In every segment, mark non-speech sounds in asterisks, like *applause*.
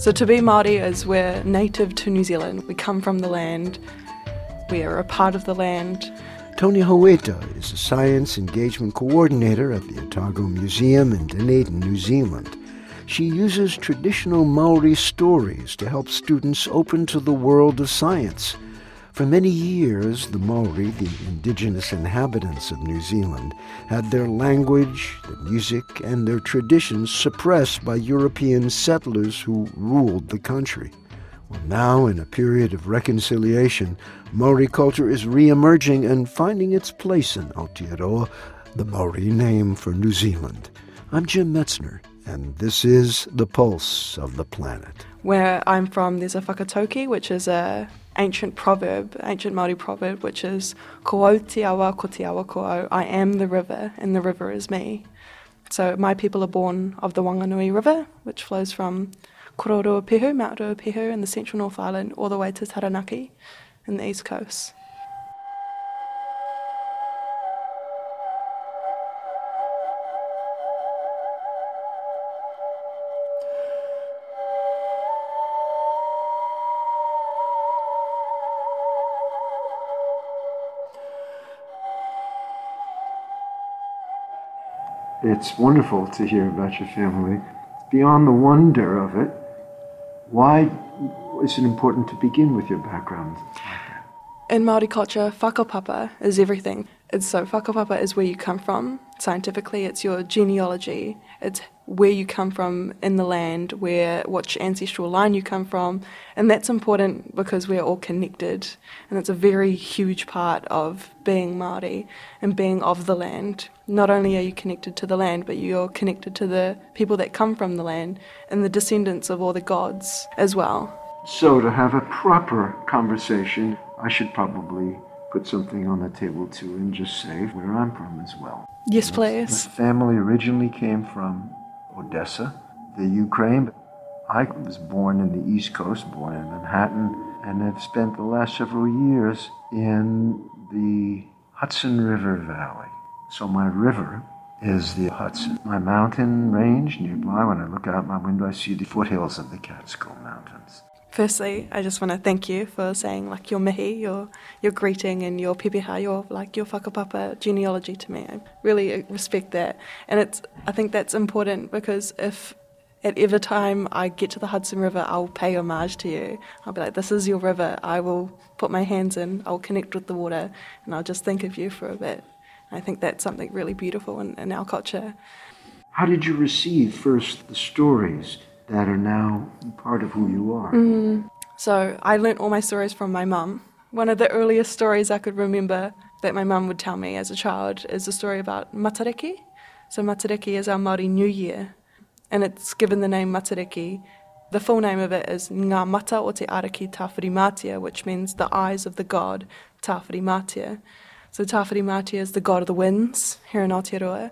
So to be Māori is we're native to New Zealand. We come from the land. We are a part of the land. Tony Hoeta is a science engagement coordinator at the Otago Museum in Dunedin, New Zealand. She uses traditional Maori stories to help students open to the world of science. For many years, the Maori, the indigenous inhabitants of New Zealand, had their language, their music, and their traditions suppressed by European settlers who ruled the country. Well, now, in a period of reconciliation, Maori culture is re-emerging and finding its place in Aotearoa, the Maori name for New Zealand. I'm Jim Metzner, and this is The Pulse of the Planet. Where I'm from, there's a whakatauki, which is a ancient proverb, ancient Māori proverb, which is Ko te awa, ko te awa ko au. I am the river, and the river is me. So my people are born of the Wanganui River, which flows from Kororoapihu, Mount Ruapehu in the central North Island, all the way to Taranaki in the east coast. It's wonderful to hear about your family. Beyond the wonder of it, why is it important to begin with your background? In Māori culture, whakapapa is everything. It's so whakapapa is where you come from. Scientifically, it's your genealogy. It's where you come from in the land, where which ancestral line you come from, and that's important because we're all connected, and it's a very huge part of being Māori and being of the land. Not only are you connected to the land, but you're connected to the people that come from the land and the descendants of all the gods as well. So, to have a proper conversation, I should probably put something on the table too and just say where I'm from as well. Yes, please. My family originally came from Odessa, the Ukraine. I was born in the East Coast, born in Manhattan, and have spent the last several years in the Hudson River Valley. So my river is the Hudson. My mountain range nearby, when I look out my window, I see the foothills of the Catskill Mountains. Firstly, I just want to thank you for saying like your mihi, your your greeting, and your pepeha, your like your whakapapa genealogy to me. I really uh, respect that, and it's I think that's important because if at every time I get to the Hudson River, I'll pay homage to you. I'll be like, this is your river. I will put my hands in. I'll connect with the water, and I'll just think of you for a bit. I think that's something really beautiful in, in our culture. How did you receive first the stories that are now part of who you are? Mm. So I learnt all my stories from my mum. One of the earliest stories I could remember that my mum would tell me as a child is a story about Matariki. So Matariki is our Māori New Year, and it's given the name Matariki. The full name of it is Ngā Mata o Te Ariki Tāwhiri which means the eyes of the god Tāwhiri So Tāwhiri is the god of the winds here in Aotearoa.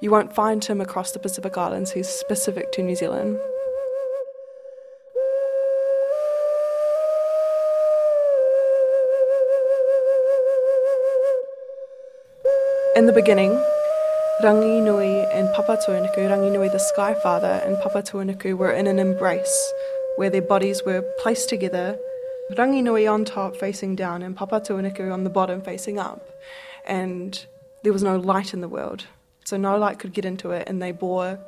You won't find him across the Pacific Islands, he's specific to New Zealand. In the beginning, Ranginui and Papatūānuku, Ranginui the Sky Father and Papatūānuku were in an embrace where their bodies were placed together, Ranginui on top facing down and Papatūānuku on the bottom facing up. And there was no light in the world, so no light could get into it, and they bore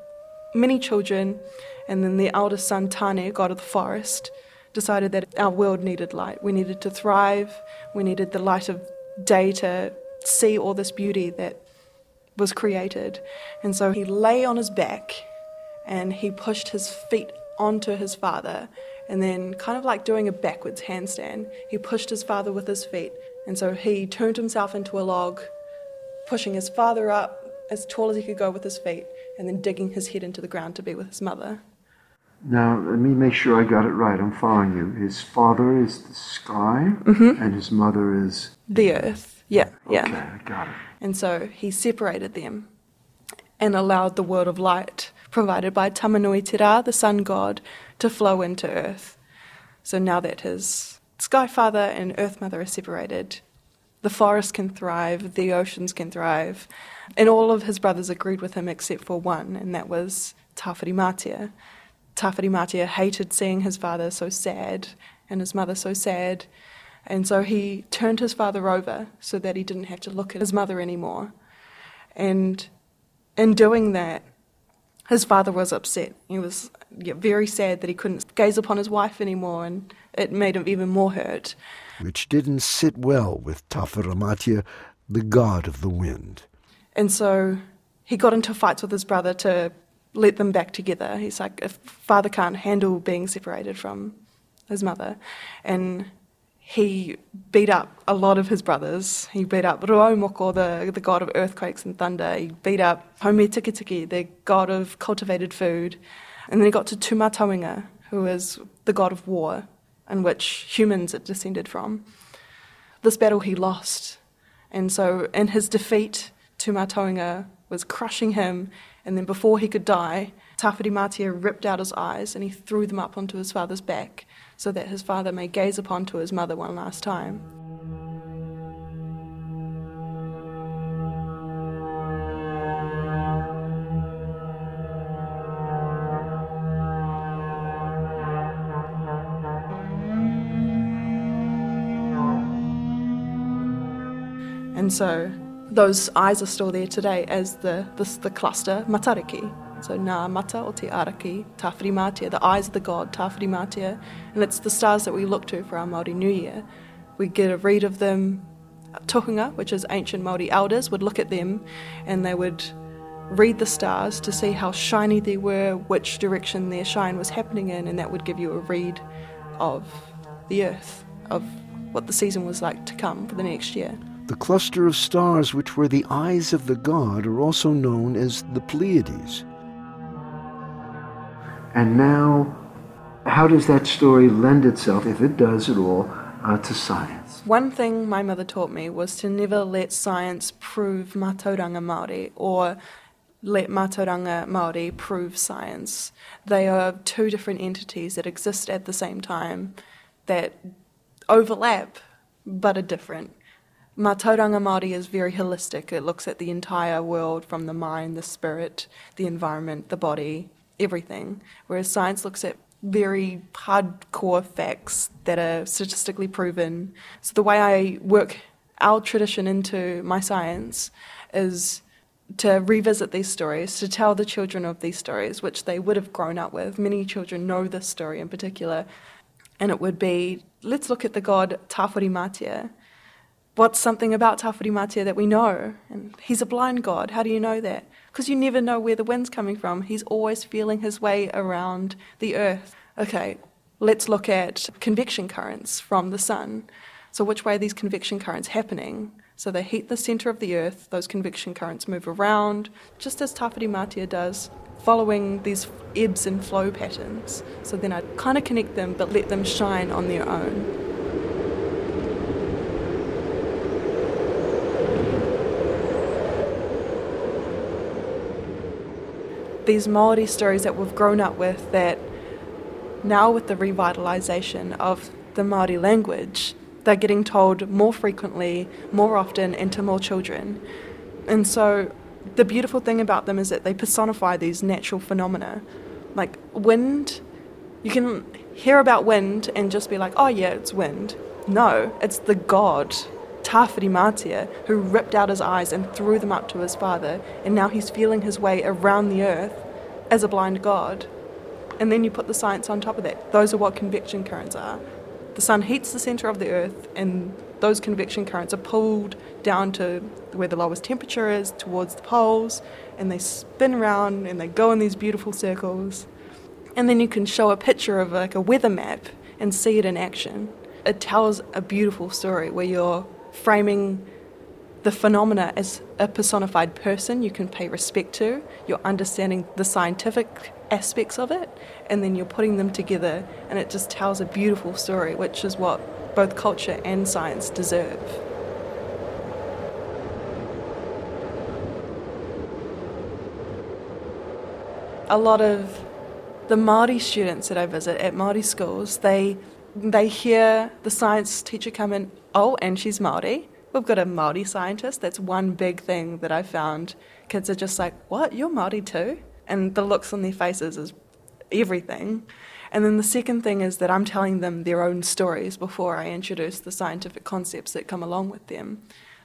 many children. And then the eldest son, Tane, god of the forest, decided that our world needed light. We needed to thrive, we needed the light of day to see all this beauty that was created. And so he lay on his back and he pushed his feet onto his father. And then, kind of like doing a backwards handstand, he pushed his father with his feet. And so he turned himself into a log, pushing his father up as tall as he could go with his feet, and then digging his head into the ground to be with his mother. Now, let me make sure I got it right. I'm following you. His father is the sky, mm-hmm. and his mother is. The earth. Yeah, yeah. Okay, got it. And so he separated them and allowed the world of light, provided by Tamanui Te Ra, the sun god, to flow into earth. So now that his sky father and earth mother are separated, the forest can thrive, the oceans can thrive. And all of his brothers agreed with him except for one, and that was Tāwhirimātea. Tawhiri Mātia hated seeing his father so sad and his mother so sad. And so he turned his father over so that he didn't have to look at his mother anymore. And in doing that, his father was upset. He was very sad that he couldn't gaze upon his wife anymore, and it made him even more hurt. Which didn't sit well with Tāwhirimātea, the god of the wind. And so he got into fights with his brother to let them back together. He's like, if father can't handle being separated from his mother, and he beat up a lot of his brothers. He beat up Ruaumoko, the, the god of earthquakes and thunder. He beat up Haumia-tiketike, the god of cultivated food. And then he got to Tūmatauenga, who is the god of war, in which humans are descended from. This battle he lost. And so in his defeat, Tūmatauenga was crushing him, and then before he could die, Tāwhirimātea ripped out his eyes and he threw them up onto his father's back so that his father may gaze upon to his mother one last time. And so those eyes are still there today as the, this, the cluster Matariki. So Ngā Mata o Te Ariki, Tawhiri Mātia, the eyes of the god, Tāwhirimātea. And it's the stars that we look to for our Māori New Year. We get a read of them. Tohunga, which is ancient Māori elders, would look at them and they would read the stars to see how shiny they were, which direction their shine was happening in, and that would give you a read of the earth, of what the season was like to come for the next year. The cluster of stars, which were the eyes of the god, are also known as the Pleiades. And now, how does that story lend itself, if it does at all, uh, to science? One thing my mother taught me was to never let science prove mātauranga Māori or let mātauranga Māori prove science. They are two different entities that exist at the same time that overlap but are different. Mātauranga Māori is very holistic. It looks at the entire world from the mind, the spirit, the environment, the body, everything, whereas science looks at very hardcore facts that are statistically proven. So the way I work our tradition into my science is to revisit these stories, to tell the children of these stories, which they would have grown up with. Many children know this story in particular. And it would be let's look at the god Tāwhirimātea. What's something about Tāwhirimātea that we know? And he's a blind god. How do you know that? because you never know where the wind's coming from. He's always feeling his way around the earth. Okay, let's look at convection currents from the sun. So, which way are these convection currents happening? So, they heat the centre of the earth, those convection currents move around, just as Tāwhirimātea does, following these ebbs and flow patterns. So, then I kind of connect them but let them shine on their own. These Maori stories that we've grown up with that now with the revitalisation of the Maori language, they're getting told more frequently, more often, and to more children. And so the beautiful thing about them is that they personify these natural phenomena. Like wind, you can hear about wind and just be like, oh yeah, it's wind. No, it's the god Tāwhirimātea, who ripped out his eyes and threw them up to his father, and now he's feeling his way around the earth as a blind god. And then you put the science on top of that. Those are what convection currents are. The sun heats the centre of the earth, and those convection currents are pulled down to where the lowest temperature is, towards the poles, and they spin around and they go in these beautiful circles. And then you can show a picture of like a weather map and see it in action. It tells a beautiful story where you're framing the phenomena as a personified person you can pay respect to, you're understanding the scientific aspects of it, and then you're putting them together, and it just tells a beautiful story, which is what both culture and science deserve. A lot of the Maori students that I visit at Maori schools, they they hear the science teacher come in, oh, and she's Maori. We've got a Maori scientist. That's one big thing that I found. Kids are just like, what? You're Maori too? And the looks on their faces is everything. And then the second thing is that I'm telling them their own stories before I introduce the scientific concepts that come along with them.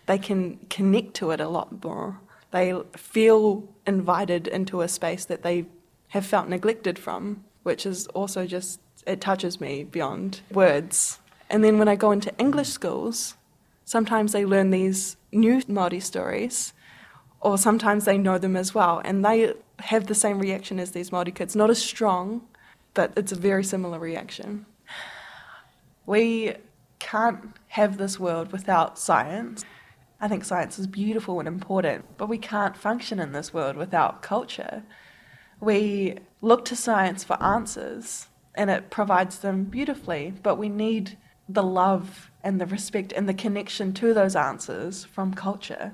They can connect to it a lot more. They feel invited into a space that they have felt neglected from, which is also just, it touches me beyond words. And then when I go into English schools, sometimes they learn these new Māori stories, or sometimes they know them as well, and they have the same reaction as these Māori kids. Not as strong, but it's a very similar reaction. We can't have this world without science. I think science is beautiful and important, but we can't function in this world without culture. We look to science for answers and it provides them beautifully, but we need the love and the respect and the connection to those answers from culture.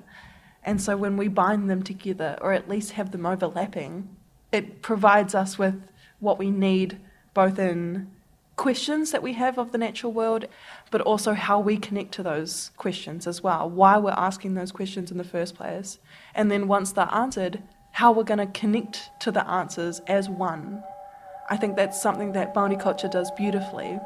And so when we bind them together, or at least have them overlapping, it provides us with what we need both in questions that we have of the natural world, but also how we connect to those questions as well, why we're asking those questions in the first place. And then once they're answered, how we're going to connect to the answers as one. I think that's something that Māori culture does beautifully.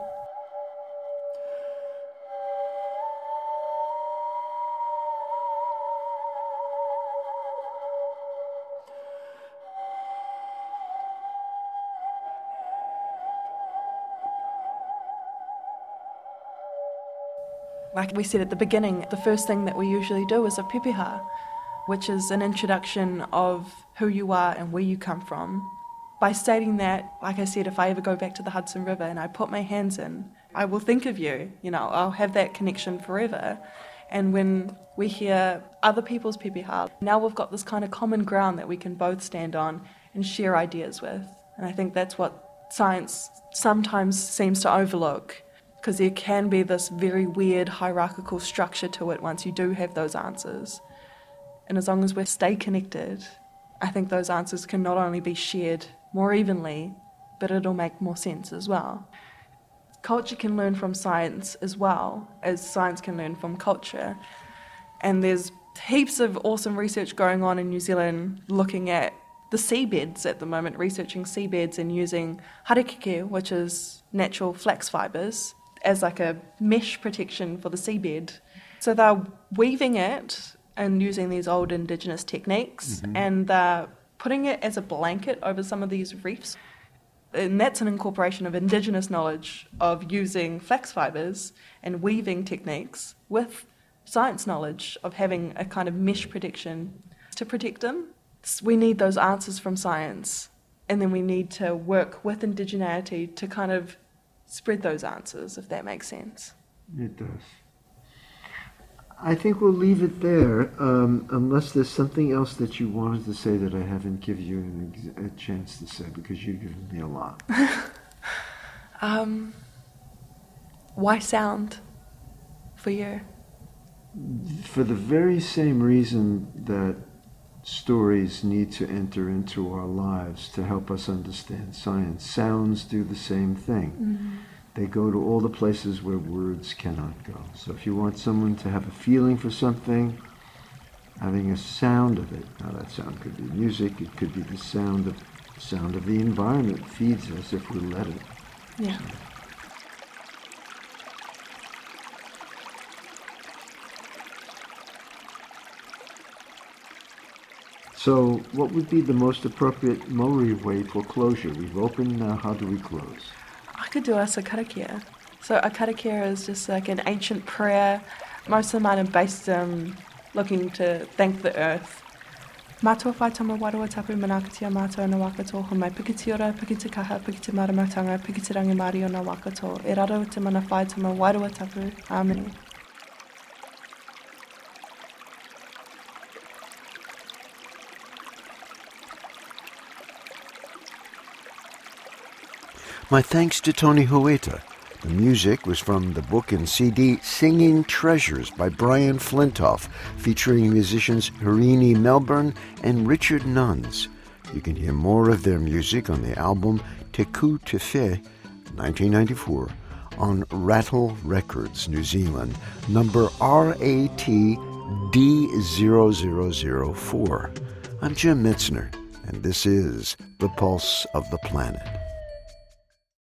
Like we said at the beginning, the first thing that we usually do is a pepeha which is an introduction of who you are and where you come from. By stating that, like I said, if I ever go back to the Hudson River and I put my hands in, I will think of you. You know, I'll have that connection forever. And when we hear other people's pepeha, now we've got this kind of common ground that we can both stand on and share ideas with. And I think that's what science sometimes seems to overlook because there can be this very weird hierarchical structure to it once you do have those answers. And as long as we stay connected, I think those answers can not only be shared more evenly, but it'll make more sense as well. Culture can learn from science as well as science can learn from culture. And there's heaps of awesome research going on in New Zealand looking at the seabeds at the moment, researching seabeds and using harakeke, which is natural flax fibres, as like a mesh protection for the seabed. So they're weaving it and using these old indigenous techniques mm-hmm. and uh, putting it as a blanket over some of these reefs. And that's an incorporation of indigenous knowledge of using flax fibers and weaving techniques with science knowledge of having a kind of mesh protection to protect them. We need those answers from science, and then we need to work with indigeneity to kind of spread those answers, if that makes sense. It does. I think we'll leave it there, um, unless there's something else that you wanted to say that I haven't given you a chance to say, because you've given me a lot. *laughs* um, why sound for you? For the very same reason that stories need to enter into our lives to help us understand science. Sounds do the same thing. Mm-hmm they go to all the places where words cannot go. So if you want someone to have a feeling for something, having a sound of it. Now that sound could be music, it could be the sound of sound of the environment feeds us if we let it. Yeah. So, what would be the most appropriate Maori way for closure? We've opened, now how do we close? Could do a karakia. So a karakia is just like an ancient prayer. Most of mine are based um, looking to thank the earth. Mātua whai tama warua tapu manakatia mātua na wakato ho mai pikiti ora, pikiti kaha, pikiti maramatanga, pikiti rangi mari o na wakato. E raro te mana whai tama warua tapu. Amen. My thanks to Tony Hueta. The music was from the book and CD Singing Treasures by Brian Flintoff, featuring musicians Hirini Melbourne and Richard Nunns. You can hear more of their music on the album Te Kū Te Whē, 1994, on Rattle Records, New Zealand, number RAT D0004. I'm Jim Metzner, and this is The Pulse of the Planet.